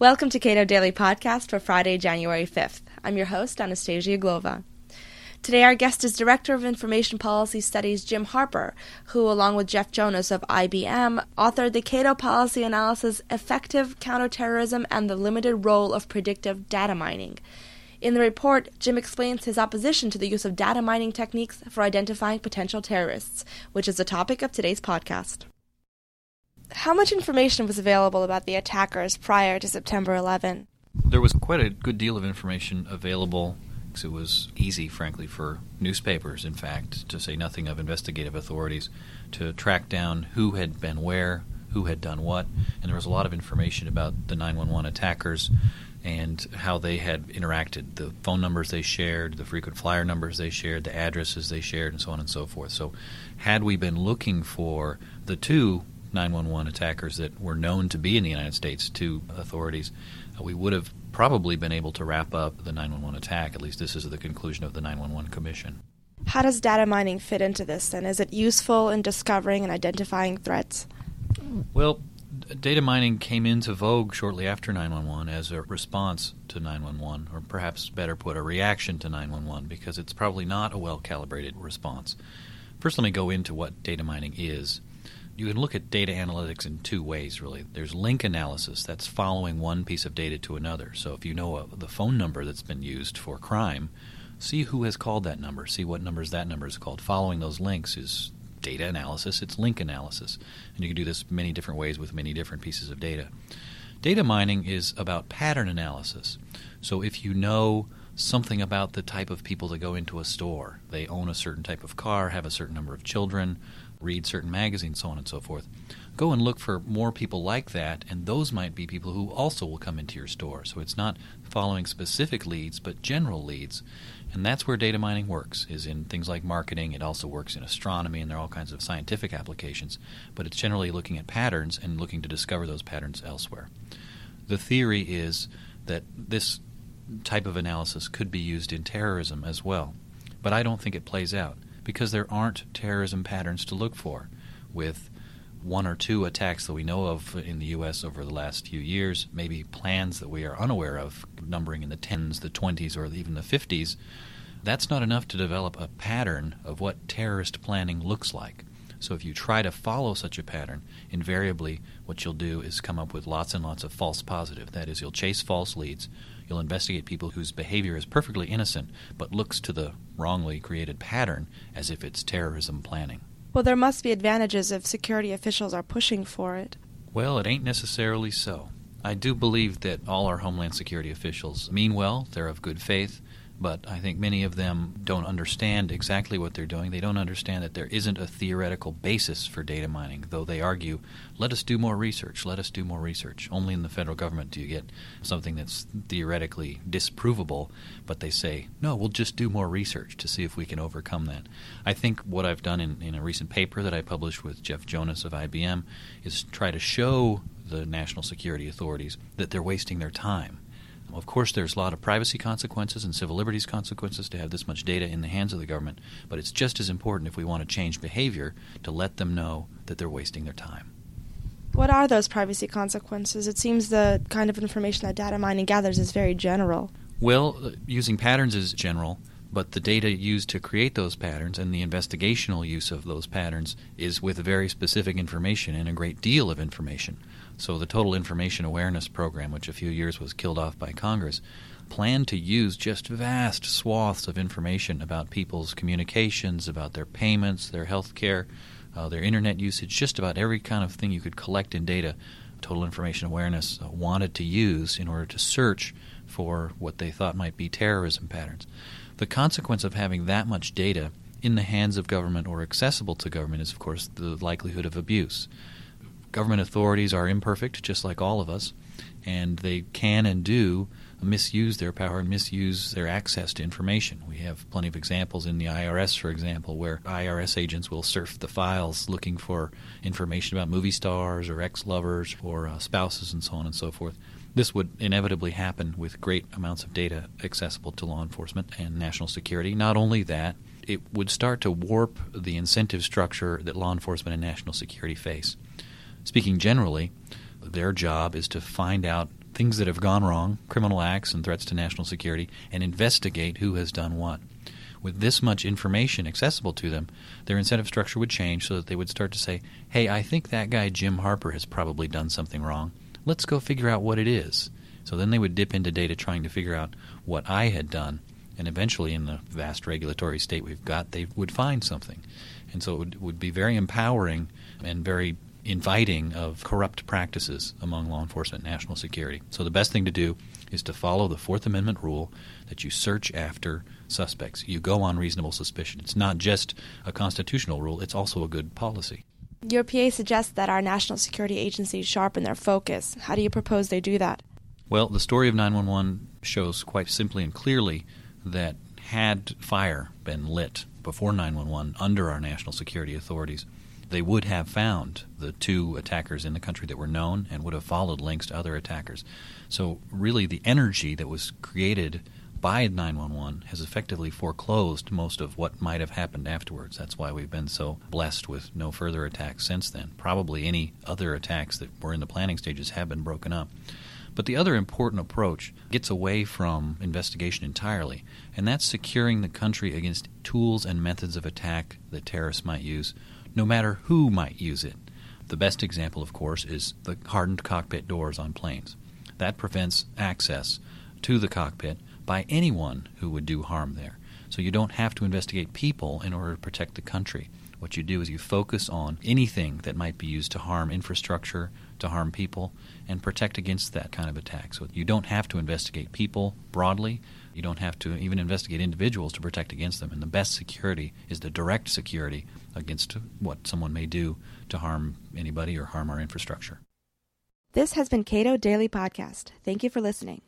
Welcome to Cato Daily Podcast for Friday, January 5th. I'm your host, Anastasia Uglova. Today, our guest is Director of Information Policy Studies Jim Harper, who, along with Jeff Jonas of IBM, authored the Cato Policy Analysis Effective Counterterrorism and the Limited Role of Predictive Data Mining. In the report, Jim explains his opposition to the use of data mining techniques for identifying potential terrorists, which is the topic of today's podcast. How much information was available about the attackers prior to September 11? There was quite a good deal of information available because it was easy, frankly, for newspapers, in fact, to say nothing of investigative authorities, to track down who had been where, who had done what, and there was a lot of information about the 911 attackers and how they had interacted the phone numbers they shared, the frequent flyer numbers they shared, the addresses they shared, and so on and so forth. So, had we been looking for the two 911 attackers that were known to be in the United States to authorities, uh, we would have probably been able to wrap up the 911 attack. At least, this is the conclusion of the 911 Commission. How does data mining fit into this and Is it useful in discovering and identifying threats? Well, data mining came into vogue shortly after 911 as a response to 911, or perhaps better put, a reaction to 911, because it's probably not a well calibrated response. First, let me go into what data mining is. You can look at data analytics in two ways, really. There's link analysis, that's following one piece of data to another. So if you know a, the phone number that's been used for crime, see who has called that number, see what numbers that number is called. Following those links is data analysis, it's link analysis. And you can do this many different ways with many different pieces of data. Data mining is about pattern analysis. So if you know something about the type of people that go into a store, they own a certain type of car, have a certain number of children, read certain magazines, so on and so forth. Go and look for more people like that, and those might be people who also will come into your store. So it's not following specific leads, but general leads. And that's where data mining works, is in things like marketing. It also works in astronomy, and there are all kinds of scientific applications. But it's generally looking at patterns and looking to discover those patterns elsewhere. The theory is that this type of analysis could be used in terrorism as well. But I don't think it plays out because there aren't terrorism patterns to look for with one or two attacks that we know of in the U.S. over the last few years, maybe plans that we are unaware of, numbering in the 10s, the 20s, or even the 50s, that's not enough to develop a pattern of what terrorist planning looks like. So if you try to follow such a pattern, invariably what you'll do is come up with lots and lots of false positive. That is, you'll chase false leads. You'll investigate people whose behavior is perfectly innocent but looks to the wrongly created pattern as if it's terrorism planning. Well, there must be advantages if security officials are pushing for it. Well, it ain't necessarily so. I do believe that all our Homeland Security officials mean well, they're of good faith, but I think many of them don't understand exactly what they're doing. They don't understand that there isn't a theoretical basis for data mining, though they argue, let us do more research, let us do more research. Only in the federal government do you get something that's theoretically disprovable, but they say, no, we'll just do more research to see if we can overcome that. I think what I've done in, in a recent paper that I published with Jeff Jonas of IBM is try to show the national security authorities that they're wasting their time of course, there's a lot of privacy consequences and civil liberties consequences to have this much data in the hands of the government, but it's just as important if we want to change behavior to let them know that they're wasting their time. What are those privacy consequences? It seems the kind of information that data mining gathers is very general. Well, uh, using patterns is general, but the data used to create those patterns and the investigational use of those patterns is with very specific information and a great deal of information. So the Total Information Awareness Program, which a few years was killed off by Congress, planned to use just vast swaths of information about people's communications, about their payments, their health care, uh, their internet usage, just about every kind of thing you could collect in data. Total Information Awareness uh, wanted to use in order to search for what they thought might be terrorism patterns. The consequence of having that much data in the hands of government or accessible to government is, of course, the likelihood of abuse government authorities are imperfect, just like all of us, and they can and do misuse their power and misuse their access to information. We have plenty of examples in the IRS, for example, where IRS agents will surf the files looking for information about movie stars or ex lovers or uh, spouses and so on and so forth. This would inevitably happen with great amounts of data accessible to law enforcement and national security. Not only that, it would start to warp the incentive structure that law enforcement and national security face. Speaking generally, their job is to find out things that have gone wrong, criminal acts and threats to national security, and investigate who has done what. With this much information accessible to them, their incentive structure would change so that they would start to say, hey, I think that guy Jim Harper has probably done something wrong. Let's go figure out what it is. So then they would dip into data trying to figure out what I had done. And eventually, in the vast regulatory state we've got, they would find something. And so it would, would be very empowering and very inviting of corrupt practices among law enforcement and national security. So the best thing to do is to follow the Fourth Amendment rule that you search after suspects. You go on reasonable suspicion. It's not just a constitutional rule, it's also a good policy. Your PA suggests that our national security agencies sharpen their focus. How do you propose they do that? Well, the story of 911 shows quite simply and clearly that had fire been lit before 911 under our national security authorities, they would have found the two attackers in the country that were known and would have followed links to other attackers. So, really, the energy that was created by 911 has effectively foreclosed most of what might have happened afterwards. That's why we've been so blessed with no further attacks since then. Probably any other attacks that were in the planning stages have been broken up. But the other important approach gets away from investigation entirely, and that's securing the country against tools and methods of attack that terrorists might use no matter who might use it. The best example, of course, is the hardened cockpit doors on planes. That prevents access to the cockpit by anyone who would do harm there. So you don't have to investigate people in order to protect the country. What you do is you focus on anything that might be used to harm infrastructure, to harm people, and protect against that kind of attack. So you don't have to investigate people broadly. You don't have to even investigate individuals to protect against them. And the best security is the direct security against what someone may do to harm anybody or harm our infrastructure. This has been Cato Daily Podcast. Thank you for listening.